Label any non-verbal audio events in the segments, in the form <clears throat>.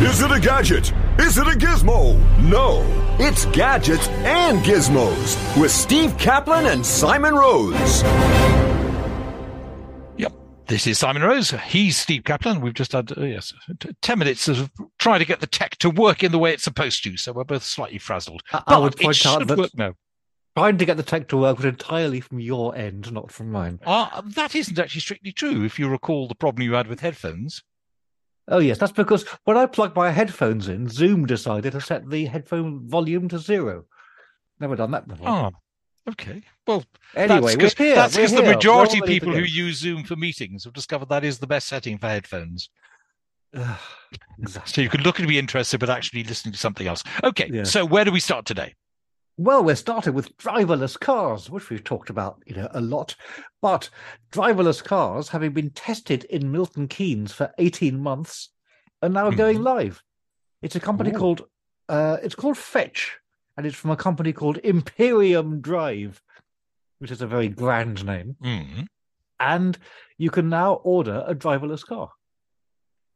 Is it a gadget? Is it a gizmo? No, it's gadgets and gizmos with Steve Caplin and Simon Rose. Yep, this is Simon Rose. He's Steve Caplin. We've just had uh, yes, t- ten minutes of trying to get the tech to work in the way it's supposed to. So we're both slightly frazzled. I- I But would it point out should that- work now. Trying to get the tech to work was entirely from your end, not from mine. Uh, that isn't actually strictly true. If you recall the problem you had with headphones. Oh, yes, that's because when I plugged my headphones in, Zoom decided to set the headphone volume to zero. Never done that before. Oh, okay. Well, anyway, that's we're here. That's because the majority of all ready to people who use Zoom for meetings have discovered that is the best setting for headphones. exactly. So you could look and be interested, but actually listening to something else. Okay, Yeah. so where do we start today? Well, we're starting with driverless cars, which we've talked about, you know, a lot. But driverless cars, having been tested in Milton Keynes for 18 months, are now going Mhm. live. It's a company Ooh. called uh, it's called Fetch, and it's from a company called Imperium Drive, which is a very grand name. Mm. And you can now order a driverless car.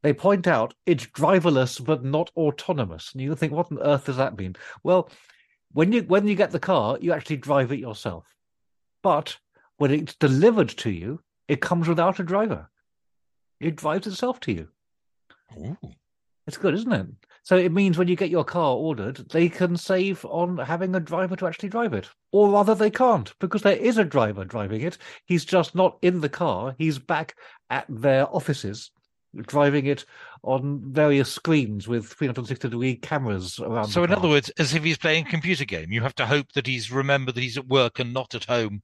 They point out it's driverless but not autonomous. And you think, what on earth does that mean? Well, when you when you get the car, you actually drive it yourself. But when it's delivered to you, it comes without a driver. It drives itself to you. Ooh. It's good, isn't it? So it means when you get your car ordered, they can save on having a driver to actually drive it. Or rather, they can't because there is a driver driving it. He's just not in the car. He's back at their offices driving it on various screens with 360 degree cameras around. So, in car. other words, as if he's playing a computer game, you have to hope that he's remembered that he's at work and not at home.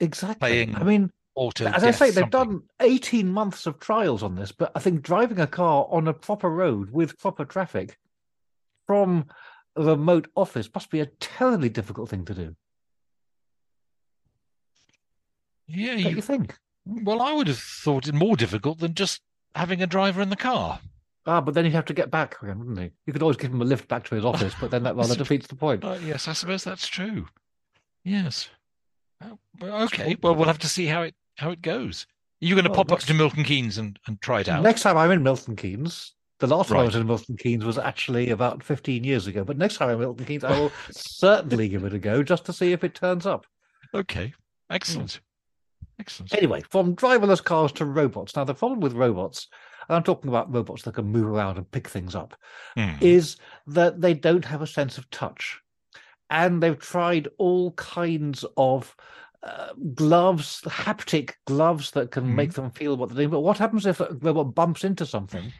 exactly. playing I mean, Auto. as I say, they've something. done 18 months of trials on this, but I think driving a car on a proper road with proper traffic from a remote office must be a terribly difficult thing to do. Yeah, you, you think? well, I would have thought it more difficult than just having a driver in the car. Ah, but then you'd have to get back again, wouldn't he? You could always give him a lift back to his office, but then that rather <laughs> defeats the point. Uh, yes, I suppose that's true. Yes. Oh, well, okay. Well, we'll have to see how it how it goes. You're going to Well, pop up to Milton Keynes and, and try it out. Next time I'm in Milton Keynes, the last time I was in Milton Keynes was actually about 15 years ago, but next time I'm in Milton Keynes, I will <laughs> certainly give it a go just to see if it turns up. Okay. Excellent. Excellent. Anyway, from driverless cars to robots. Now, the problem with robots, and I'm talking about robots that can move around and pick things up, Hmm. is that they don't have a sense of touch. And they've tried all kinds of uh, gloves, haptic gloves that can Mhm. make them feel what they're doing. But what happens if a robot bumps into something,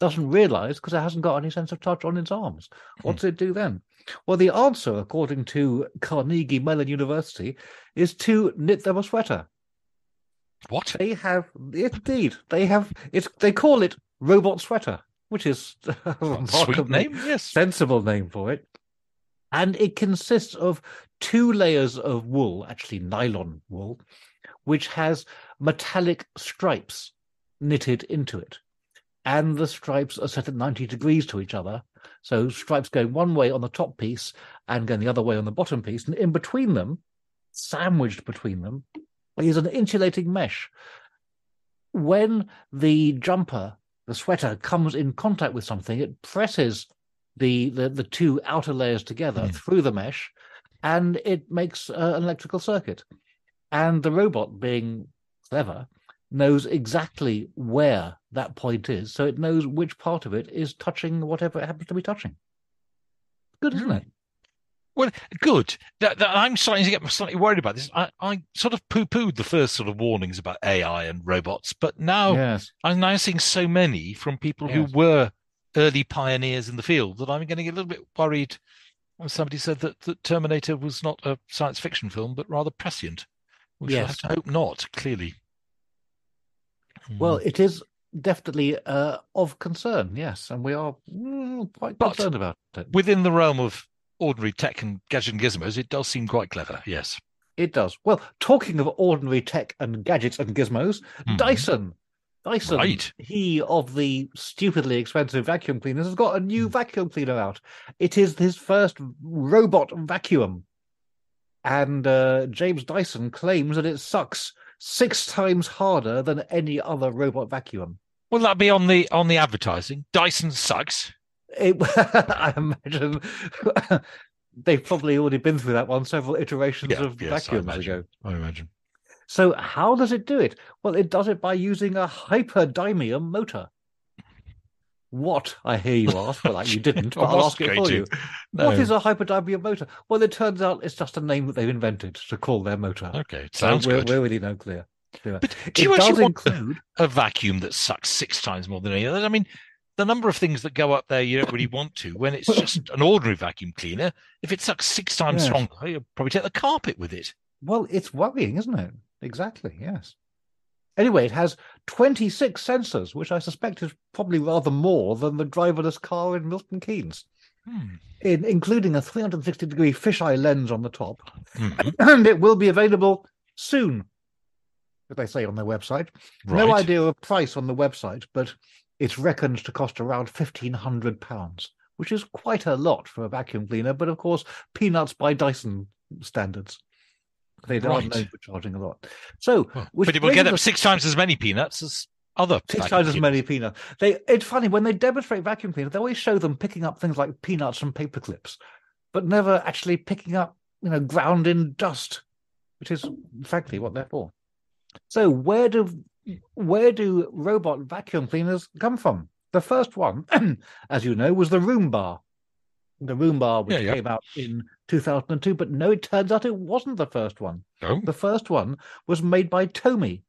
doesn't realize because it hasn't got any sense of touch on its arms? What does it do then? Well, the answer, according to Carnegie Mellon University, is to knit them a sweater. What? They have indeed. They have it's they call it robot sweater, which is <laughs> a Sweet name, yes. sensible name for it. And it consists of two layers of wool, actually nylon wool, which has metallic stripes knitted into it. And the stripes are set at 90 degrees to each other. So stripes going one way on the top piece and going the other way on the bottom piece. And in between them, sandwiched between them, is an insulating mesh. When the jumper, the sweater, comes in contact with something, it presses the the, the two outer layers together Mm. through the mesh, and it makes uh, an electrical circuit. And the robot, being clever, knows exactly where that point is, so it knows which part of it is touching whatever it happens to be touching. Good, isn't Hmm. it? Well, good. That, that- I'm starting to get slightly worried about this. I, I sort of poo-pooed the first sort of warnings about AI and robots, but now Yes. I'm now seeing so many from people Yes. who were early pioneers in the field that I'm getting a little bit worried. When somebody said that, that Terminator was not a science fiction film, but rather prescient, which I have Yes. to hope not. Clearly. Well, Hmm. it is definitely uh, of concern. Yes, and we are mm, quite But- concerned about it. Within the realm of ordinary tech and gadget and gizmos, it does seem quite clever. Yes. It does. Well, talking of ordinary tech and gadgets and gizmos, Mhm. Dyson. Dyson, Right. he of the stupidly expensive vacuum cleaners, has got a new Hmm. vacuum cleaner out. It is his first robot vacuum. And uh, James Dyson claims that it sucks six times harder than any other robot vacuum. Will that be on the on the advertising? Dyson sucks. It, <laughs> I imagine <laughs> they've probably already been through that one several iterations Yeah, of yes, I vacuums imagine. ago. I imagine. So how does it do it? Well, it does it by using a hyperdymium motor. What, I hear you ask? Well, like you <laughs> didn't, but I I'll ask it for to. you. No. What is a hyperdymium motor? Well, it turns out it's just a name that they've invented to call their motor. Okay, So sounds we're, good. we're really no clear. But It do you does actually want include a vacuum that sucks six times more than any other? I mean, the number of things that go up there you don't really want to when it's just <laughs> an ordinary vacuum cleaner. If it sucks six times stronger, you'll probably take the carpet with it. Well, it's worrying, isn't it? Exactly, yes. Anyway, it has 26 sensors, which I suspect is probably rather more than the driverless car in Milton Keynes, Hmm. in, including a 360 degree fisheye lens on the top. Mhm. <coughs> And it will be available soon, as they say on their website. No idea of price on the website, but it's reckoned to cost around £1,500, which is quite a lot for a vacuum cleaner, but of course, peanuts by Dyson standards. They are Right. known for charging a lot. So, well, but it will get up six times as many peanuts as other six times as many peanuts. They it's funny when they demonstrate vacuum cleaners, they always show them picking up things like peanuts and paper clips, but never actually picking up, you know, ground in dust, which is frankly what they're for. So where do where do robot vacuum cleaners come from? The first one, <clears throat> as you know, was the Roomba. The Roomba, which Yeah, yeah. came out in 2002, but no, it turns out it wasn't the first one. Oh, The first one was made by Tomy,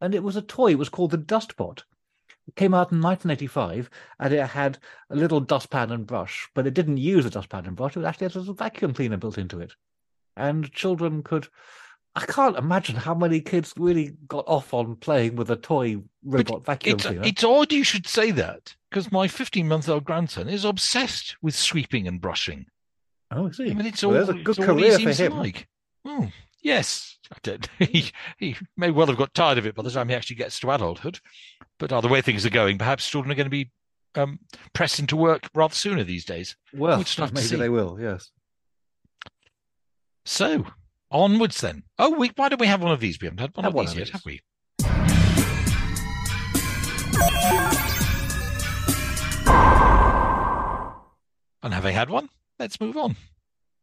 and it was a toy. It was called the Dustbot. It came out in 1985, and it had a little dustpan and brush, but it didn't use a dustpan and brush. It actually had a vacuum cleaner built into it, and children could. I can't imagine how many kids really got off on playing with a toy robot vacuum it's, cleaner. it's odd you should say that because my 15 month old grandson is obsessed with sweeping and brushing. oh, I see. I mean, it's Well, all, there's a good it's all he career for him. like. Oh, yes. I don't, <laughs> he, he may well have got tired of it by the time he actually gets to adulthood. But uh, the way things are going, perhaps children are going to be um, pressed into work rather sooner these days. Well, We'll just have to maybe they will. Yes. So, onwards then. Oh, we, why don't we have one of these? We haven't had one Have of one these of yet, have we? And having had one, let's move on.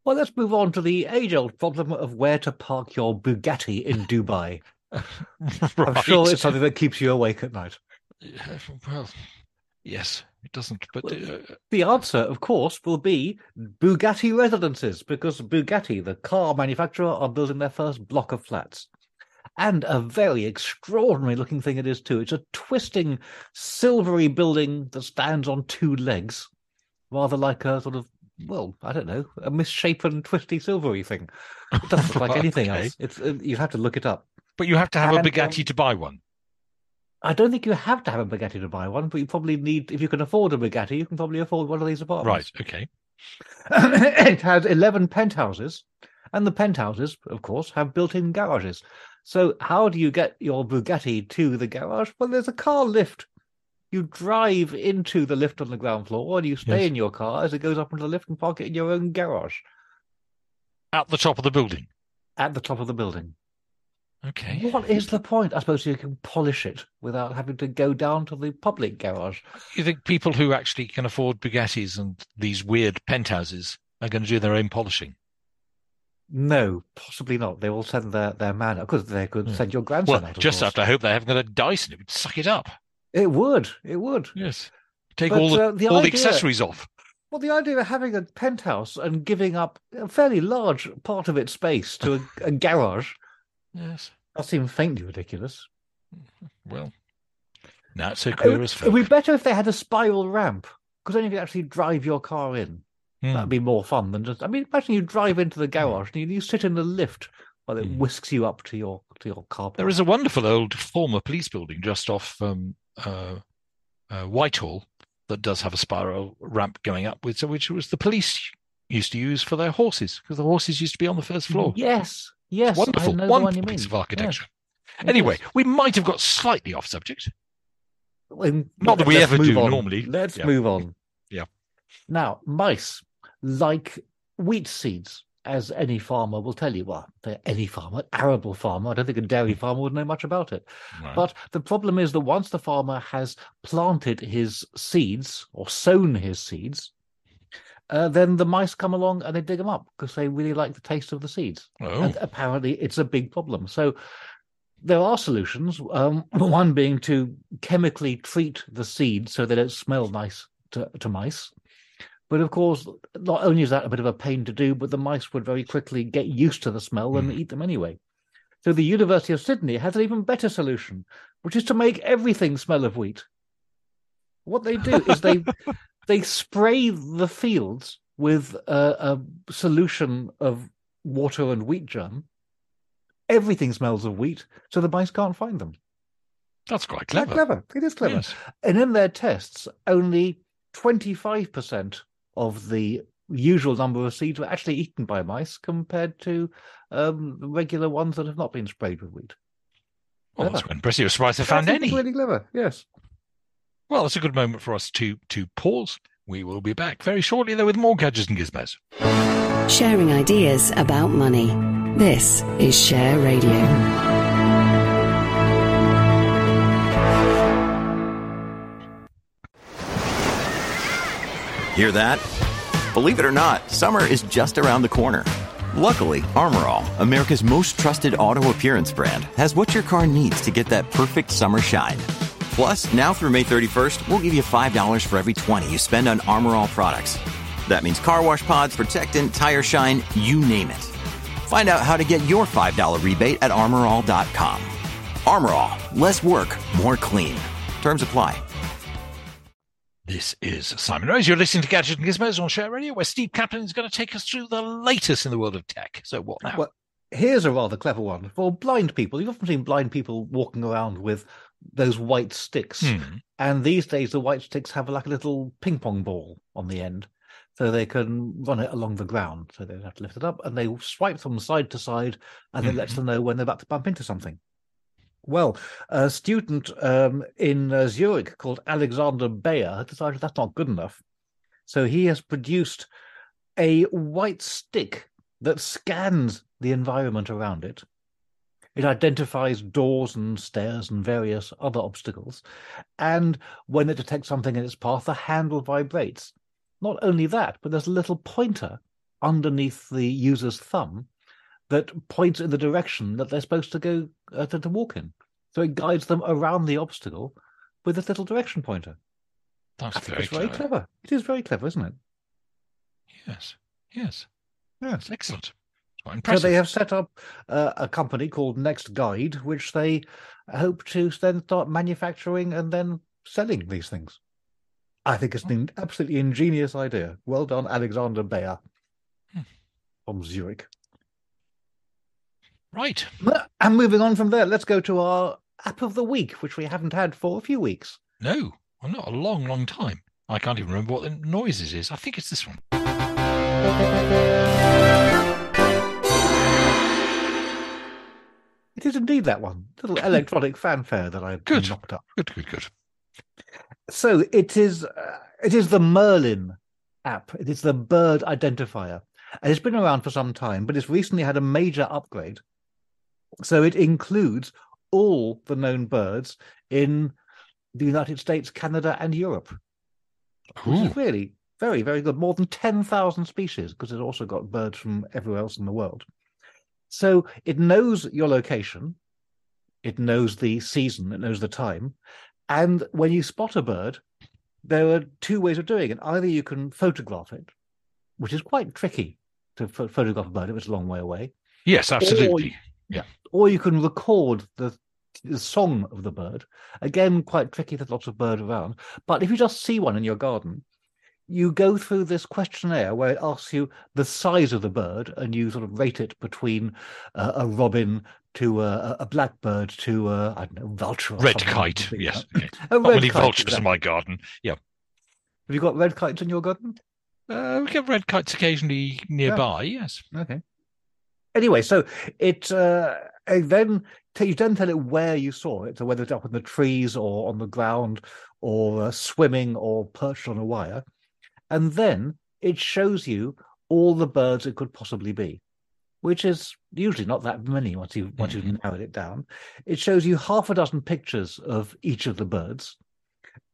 Well, let's move on to the age-old problem of where to park your Bugatti in <laughs> Dubai. <laughs> I'm sure it's something that keeps you awake at night. Yeah, Well, yes, it doesn't. But uh, The answer, of course, will be Bugatti residences, because Bugatti, the car manufacturer, are building their first block of flats. And a very extraordinary looking thing it is, too. It's a twisting, silvery building that stands on two legs, rather like a sort of, well, I don't know, a misshapen, twisty, silvery thing. It doesn't look like <laughs> anything Okay. else. It's uh, You have to look it up. but you have to have a Bugatti um, to buy one. I don't think you have to have a Bugatti to buy one, but you probably need, if you can afford a Bugatti, you can probably afford one of these apartments. Right. Okay. <clears throat> it has 11 penthouses, and the penthouses, of course, have built in garages. So, how do you get your Bugatti to the garage? Well, there's a car lift. You drive into the lift on the ground floor, and you stay Yes. in your car as it goes up into the lift and park it in your own garage At the top of the building. at the top of the building. Okay. What is the point? I suppose you can polish it without having to go down to the public garage. You think people who actually can afford Bugattis and these weird penthouses are going to do their own polishing? No, possibly not. They will send their, their man out because they could Yeah. send your grandson Well, out. of just course. after I hope they haven't got a Dyson. It would suck it up. It would. It would. Yes. Take But, all the, uh, the all the accessories off. Well, the idea of having a penthouse and giving up a fairly large part of its space to a, a garage Yes. that seems faintly ridiculous. <laughs> Well, now it's so It clear as it would be better if they had a spiral ramp because then you could actually drive your car in. Hmm. That'd be more fun than just. I mean, imagine you drive into the garage and you, you sit in the lift while it Hmm. whisks you up to your to your car. There is a wonderful old former police building just off um, uh, uh, Whitehall that does have a spiral ramp going upwards, which was the police used to use for their horses because the horses used to be on the first floor. Yes, yes, wonderful, I know the one you mean. piece of architecture. Yes, Anyway, yes. we might have got slightly off subject. Um, Not that we ever move do on. normally. Let's Yeah. move on. Yeah. Now, mice like wheat seeds, as any farmer will tell you. Well, any farmer, arable farmer. I don't think a dairy farmer would know much about it. Right. But the problem is that once the farmer has planted his seeds or sown his seeds, uh, then the mice come along and they dig them up because they really like the taste of the seeds. oh, And apparently, it's a big problem. So there are solutions. Um, <laughs> one being to chemically treat the seeds so they don't smell nice to, to mice. But of course, not only is that a bit of a pain to do, but the mice would very quickly get used to the smell and Mm. eat them anyway. So the University of Sydney has an even better solution, which is to make everything smell of wheat. What they do is they <laughs> they spray the fields with a, a solution of water and wheat germ. Everything smells of wheat, so the mice can't find them. that's quite clever. that clever. It is clever. Yes. And in their tests, only 25% of the usual number of seeds were actually eaten by mice compared to um, regular ones that have not been sprayed with wheat. Well, that's Clever. quite impressive. I'm surprised they found I think any. really clever, yes. Well, it's a good moment for us to to pause. We will be back very shortly, though, with more gadgets and gizmos. Sharing ideas about money. This is Share Radio. Hear that? Believe it or not, summer is just around the corner. Luckily, Armor All, America's most trusted auto appearance brand, has what your car needs to get that perfect summer shine. Plus, now through May 31st, we'll give you $5 for every 20 you spend on Armor All products. That means car wash pods, protectant, tire shine, you name it. Find out how to get your $5 rebate at armorall.com. Armor All, less work, more clean. Terms apply. This is Simon Rose. You're listening to Gadget and Gizmos on Share Radio, where Steve Caplin is going to take us through the latest in the world of tech. So, what now? Well, here's a rather clever one for blind people. You've often seen blind people walking around with those white sticks. Hmm. And these days, the white sticks have like a little ping pong ball on the end. So they can run it along the ground. So they don't have to lift it up and they swipe from side to side and it lets them know when they're about to bump into something. Well, a student um, in uh, Zurich called Alexander Bayer decided that's not good enough. So he has produced a white stick that scans the environment around it. It identifies doors and stairs and various other obstacles. And when it detects something in its path, the handle vibrates. Not only that, but there's a little pointer underneath the user's thumb that points in the direction that they're supposed to go uh, to, to walk in. So it guides them around the obstacle with this little direction pointer. That's very it's very clever. clever. It is very clever, isn't it? Yes, yes, Yes. excellent. It's quite So they have set up uh, a company called Next Guide, which they hope to then start manufacturing and then selling these things. I think it's an absolutely ingenious idea. Well done, Alexander Bayer Hmm. from Zurich. Right. And moving on from there, let's go to our app of the week, which we haven't had for a few weeks. No, well, not a long, long time. I can't even remember what the noises is. I think it's this one. <laughs> It is indeed that one, little electronic fanfare that I've Good. knocked up. Good, good, good. So it is uh, it is the Merlin app. It is the bird identifier. And it's been around for some time, but it's recently had a major upgrade. So it includes all the known birds in the United States, Canada, and Europe. Ooh, really very, very good. More than 10,000 species, because it's also got birds from everywhere else in the world. So it knows your location, it knows the season, it knows the time. And when you spot a bird, there are two ways of doing it. Either you can photograph it, which is quite tricky to ph- photograph a bird if it's a long way away, yes, absolutely. or you can record the, the song of the bird. Again, quite tricky. There's lots of bird around. But if you just see one in your garden, you go through this questionnaire where it asks you the size of the bird, and you sort of rate it between uh, a robin to uh, a a blackbird to uh, I don't know vulture. Or Red kite. Yes. Okay. A Not red many kite, vultures exactly. in my garden. Yeah. Have you got red kites in your garden? Uh, we get red kites occasionally nearby. Yes. Okay. Anyway, so it uh, then you then tell it where you saw it, so whether it's up in the trees or on the ground or uh, swimming or perched on a wire, and then it shows you all the birds it could possibly be, which is usually not that many once you once you've mm. narrowed it down. It shows you half a dozen pictures of each of the birds,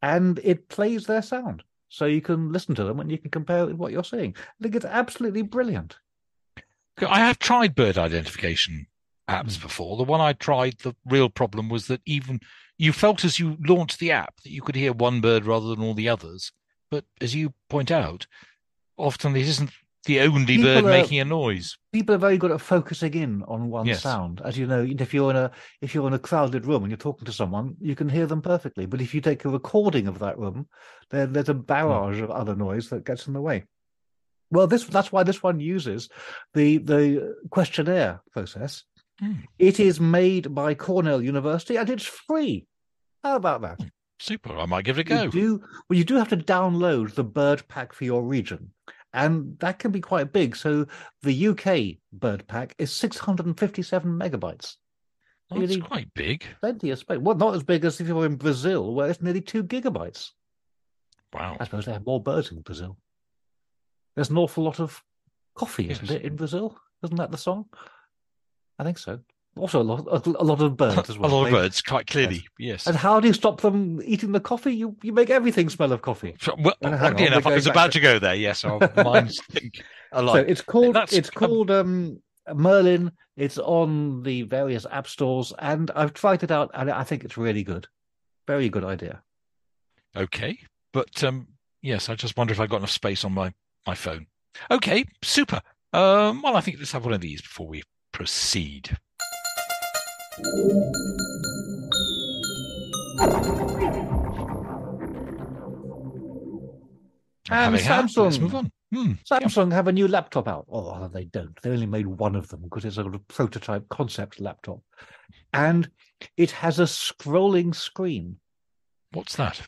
and it plays their sound. So you can listen to them and you can compare it with what you're seeing. I think it's absolutely brilliant. I have tried bird identification apps mm. before. The one I tried, the real problem was that even you felt as you launched the app that you could hear one bird rather than all the others. But as you point out, often it isn't the only People bird are- making a noise. people are very good at focusing in on one Yes. sound. As you know, if you're in a if you're in a crowded room and you're talking to someone, you can hear them perfectly. But if you take a recording of that room, then there's a barrage of other noise that gets in the way. Well, this that's why this one uses the the questionnaire process. Hmm. It is made by Cornell University and it's free. How about that? Super. I might give it a go. You do well. You do have to download the bird pack for your region, and that can be quite big. So the UK bird pack is 657 megabytes. Oh, that's really- quite big. Plenty of space. Well, not as big as if you were in Brazil, where it's nearly two gigabytes. Wow. I suppose they have more birds in Brazil. There's an awful lot of coffee, isn't it, in Brazil? Isn't that the song? I think so. Also, a lot, a, a lot of birds as <laughs> well. a lot of birds, quite clearly. Yes. And how do you stop them eating the coffee? You you make everything smell of coffee. Well, Well, hang on, enough, I was about back to go there. Yes, our <laughs> minds think So it's called That's- it's called um Merlin. It's on the various app stores, and I've tried it out, and I think it's really good. Very good idea. Okay, but um, yes, I just wonder if I've got enough space on my my phone. Okay, super. Um, well, I think let's have one of these before we proceed. Having had, let's Samsung. move on. Hmm, yeah. Samsung have a new laptop out. Oh, they don't. They only made one of them because it's a sort of prototype concept laptop, and it has a scrolling screen. What's that?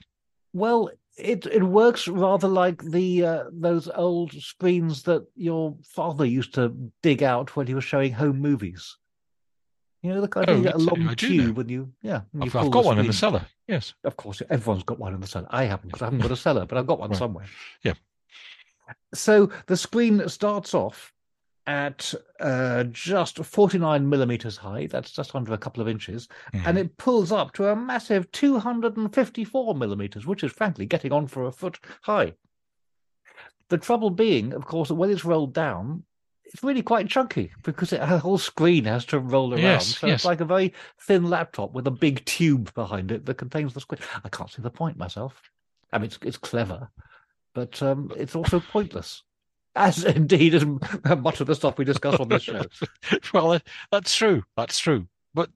Well, it it works rather like the uh, those old screens that your father used to dig out when he was showing home movies. You know, the kind Oh, of you get a long I do know. tube and you yeah. you I've, pull I've got one in the cellar. Yes. Of course, everyone's got one in the cellar. I haven't because I haven't got a cellar, but I've got one Right. somewhere. Yeah. So the screen starts off at uh, just 49 millimeters high. That's just under a couple of inches. Mhm. And it pulls up to a massive 254 millimeters, which is frankly getting on for a foot high. The trouble being, of course, that when it's rolled down, it's really quite chunky because it, the whole screen has to roll around. Yes, so yes. it's like a very thin laptop with a big tube behind it that contains the screen. I can't see the point myself. I mean, it's, it's clever, but um, it's also pointless. As <laughs> indeed as much of the stuff we discuss on this show. <laughs> well, that's true. That's true. But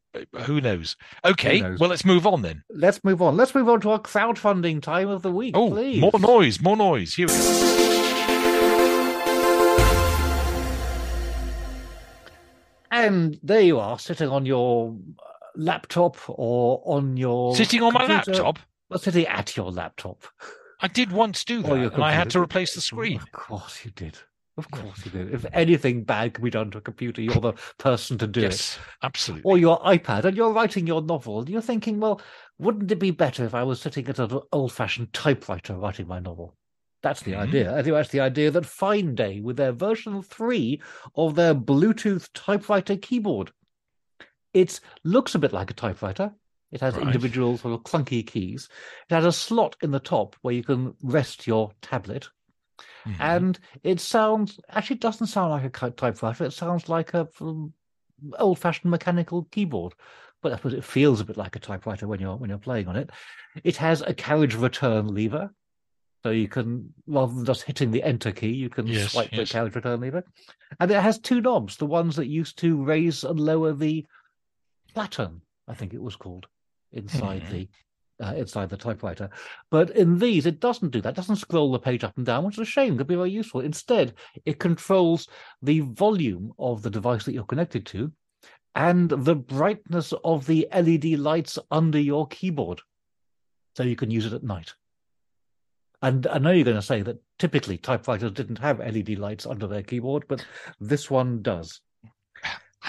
who knows? Okay. knows? Well, let's move on then. Let's move on. Let's move on to our crowdfunding time of the week, Oh, please. more noise, more noise. Here we go. And there you are, sitting on your uh, laptop or on your Sitting on my computer. laptop. Well, sitting at your laptop. I did once do that, and I had to replace the screen. Of course you did. Of course you did. If anything bad can be done to a computer, you're the person to do it. yes, absolutely. Or your iPad, and you're writing your novel, and you're thinking, well, wouldn't it be better if I was sitting at an old-fashioned typewriter writing my novel? That's the Mhm. idea. I think that's the idea that Fine Day, with their version three of their Bluetooth typewriter keyboard, it looks a bit like a typewriter. It has Right. individual sort of clunky keys. It has a slot in the top where you can rest your tablet, Mhm. and it sounds actually it doesn't sound like a typewriter. It sounds like a um, old-fashioned mechanical keyboard, but I suppose it feels a bit like a typewriter when you're when you're playing on it. It has a carriage return lever, so you can rather than just hitting the enter key, you can Yes, swipe yes. the carriage return lever, and it has two knobs, the ones that used to raise and lower the platen, I think it was called, inside Mhm. the uh, inside the typewriter. But in these, it doesn't do that. It doesn't scroll the page up and down, which is a shame. Could be very useful. Instead, it controls the volume of the device that you're connected to, and the brightness of the LED lights under your keyboard. So you can use it at night. And I know you're going to say that typically typewriters didn't have LED lights under their keyboard, but this one does.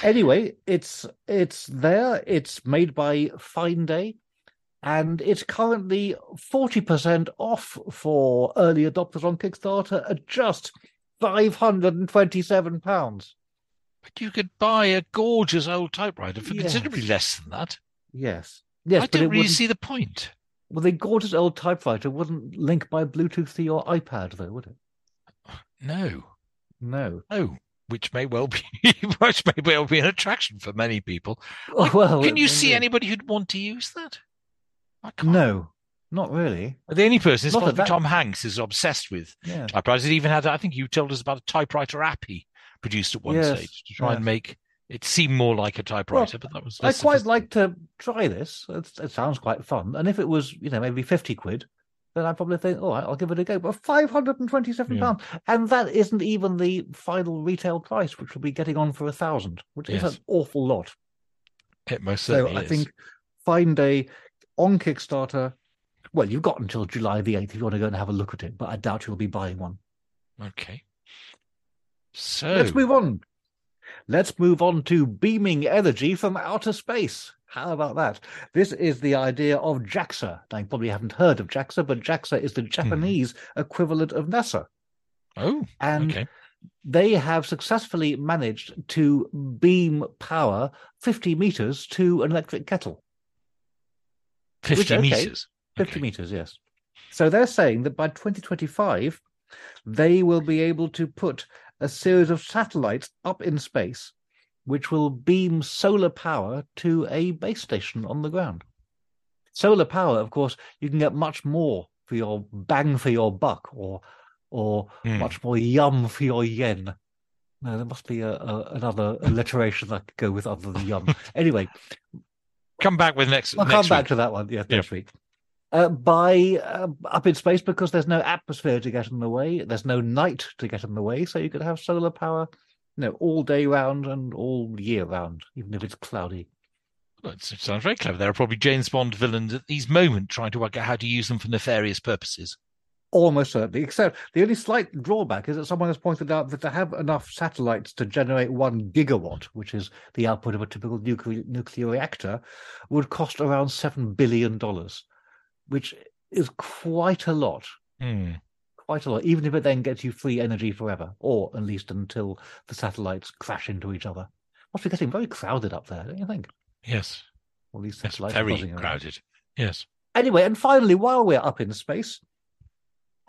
Anyway, it's it's there. It's made by Fineday, and it's currently forty percent off for early adopters on Kickstarter at just five hundred and twenty-seven pounds. But you could buy a gorgeous old typewriter for Yes. considerably less than that. Yes, yes, I don't really wouldn't- see the point. Well, the gorgeous old typewriter wouldn't link by Bluetooth to your iPad, though, would it? No, No. no. Which may well be, <laughs> which may well be an attraction for many people. Oh, well, Can you see anybody who'd want to use that? I can't. No, not really. The only person is possibly Tom Hanks is obsessed with Yeah. typewriters. It even had, I think you told us about a typewriter app he produced at one Yes, stage to try and make it seemed more like a typewriter, but that was I less quite like to try this. It's, it sounds quite fun. And if it was, you know, maybe 50 quid, then I'd probably think, all right, I'll give it a go. But 527 Yeah. pounds. And that isn't even the final retail price, which will be getting on for a thousand, which is an awful lot. It most certainly So I is. think find a on Kickstarter. Well, you've got until July the 8th if you want to go and have a look at it, but I doubt you'll be buying one. Okay. So Let's move on. Let's move on to beaming energy from outer space. How about that? This is the idea of JAXA. Now, you probably haven't heard of JAXA, but JAXA is the hmm. Japanese equivalent of NASA. oh, And okay. they have successfully managed to beam power 50 meters to an electric kettle. Fifty okay. meters. 50 Okay. meters, yes. So they're saying that by 2025, they will be able to put a series of satellites up in space, which will beam solar power to a base station on the ground. Solar power, of course, you can get much more for your bang for your buck, or or Hmm. much more yum for your yen. No, there must be a, a, another alliteration that could go with other than yum. <laughs> anyway, Come back with next. I'll next come back to that one. Yeah, Yeah. next week. Uh, by uh, up in space because there's no atmosphere to get in the way. There's no night to get in the way, so you could have solar power, you know, all day round and all year round, even if it's cloudy. Well, It sounds very clever. There are probably James Bond villains at these moment trying to work out how to use them for nefarious purposes. Almost certainly. Except the only slight drawback is that someone has pointed out that to have enough satellites to generate one gigawatt, which is the output of a typical nuclear nuclear reactor, would cost around seven billion dollars, which is quite a lot. Hmm. quite a lot, even if it then gets you free energy forever, or at least until the satellites crash into each other. Must be getting very crowded up there, don't you think? Yes, All these satellites very buzzing around. crowded. Yes. Anyway, and finally, while we're up in space,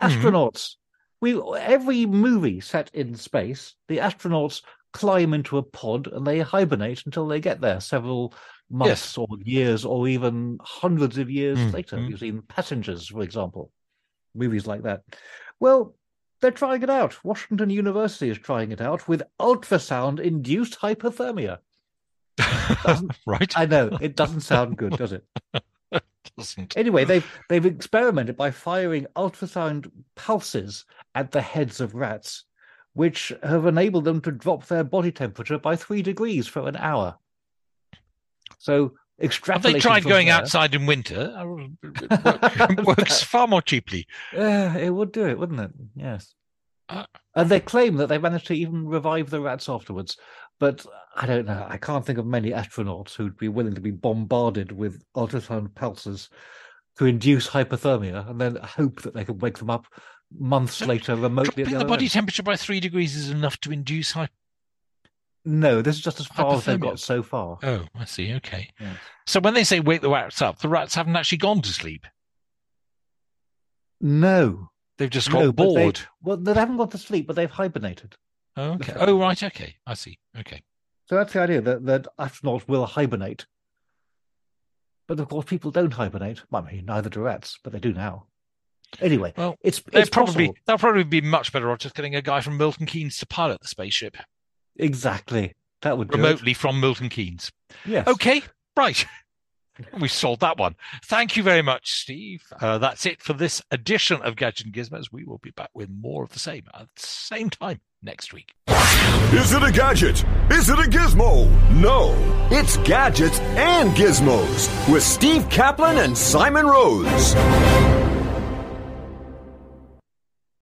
Mhm. astronauts. We every movie set in space, the astronauts climb into a pod and they hibernate until they get there several months or years or even hundreds of years Mm, later. mm. You've seen Passengers, for example, movies like that. Well, they're trying it out. Washington University is trying it out with ultrasound induced hypothermia. <laughs> Right. I know it <laughs> doesn't sound good, does it? Doesn't. Anyway, they've they've experimented by firing ultrasound pulses at the heads of rats, which have enabled them to drop their body temperature by three degrees for an hour. So extrapolating Have they tried going there- outside in winter? <laughs> It work- works far more cheaply. Yeah, it would do it, wouldn't it? Yes. Uh, and they claim that they managed to even revive the rats afterwards. But I don't know. I can't think of many astronauts who'd be willing to be bombarded with ultrasound pulses to induce hypothermia and then hope that they can wake them up months later remotely Dropping the the body end. temperature by three degrees is enough to induce hy- No, this is just as far as they've got so far. Oh, I see. Okay. Yes. So when they say wake the rats up, the rats haven't actually gone to sleep. No, They've just got no, but they, bored. well, they haven't gone to sleep, but they've hibernated. Oh, okay. Oh, right. Okay. I see. Okay. So that's the idea that, that astronauts will hibernate. But of course, people don't hibernate. Well, I mean, neither do rats, but they do now. Anyway, Well, it's, it's probably possible. they'll probably be much better off just getting a guy from Milton Keynes to pilot the spaceship Exactly. That would do it. remotely from Milton Keynes. Yes. Okay. Right. <laughs> We solved that one. Thank you very much, Steve. Uh, that's it for this edition of Gadget and Gizmos. We will be back with more of the same at the same time next week. Is it a gadget? Is it a gizmo? No, it's gadgets and gizmos with Steve Caplin and Simon Rose.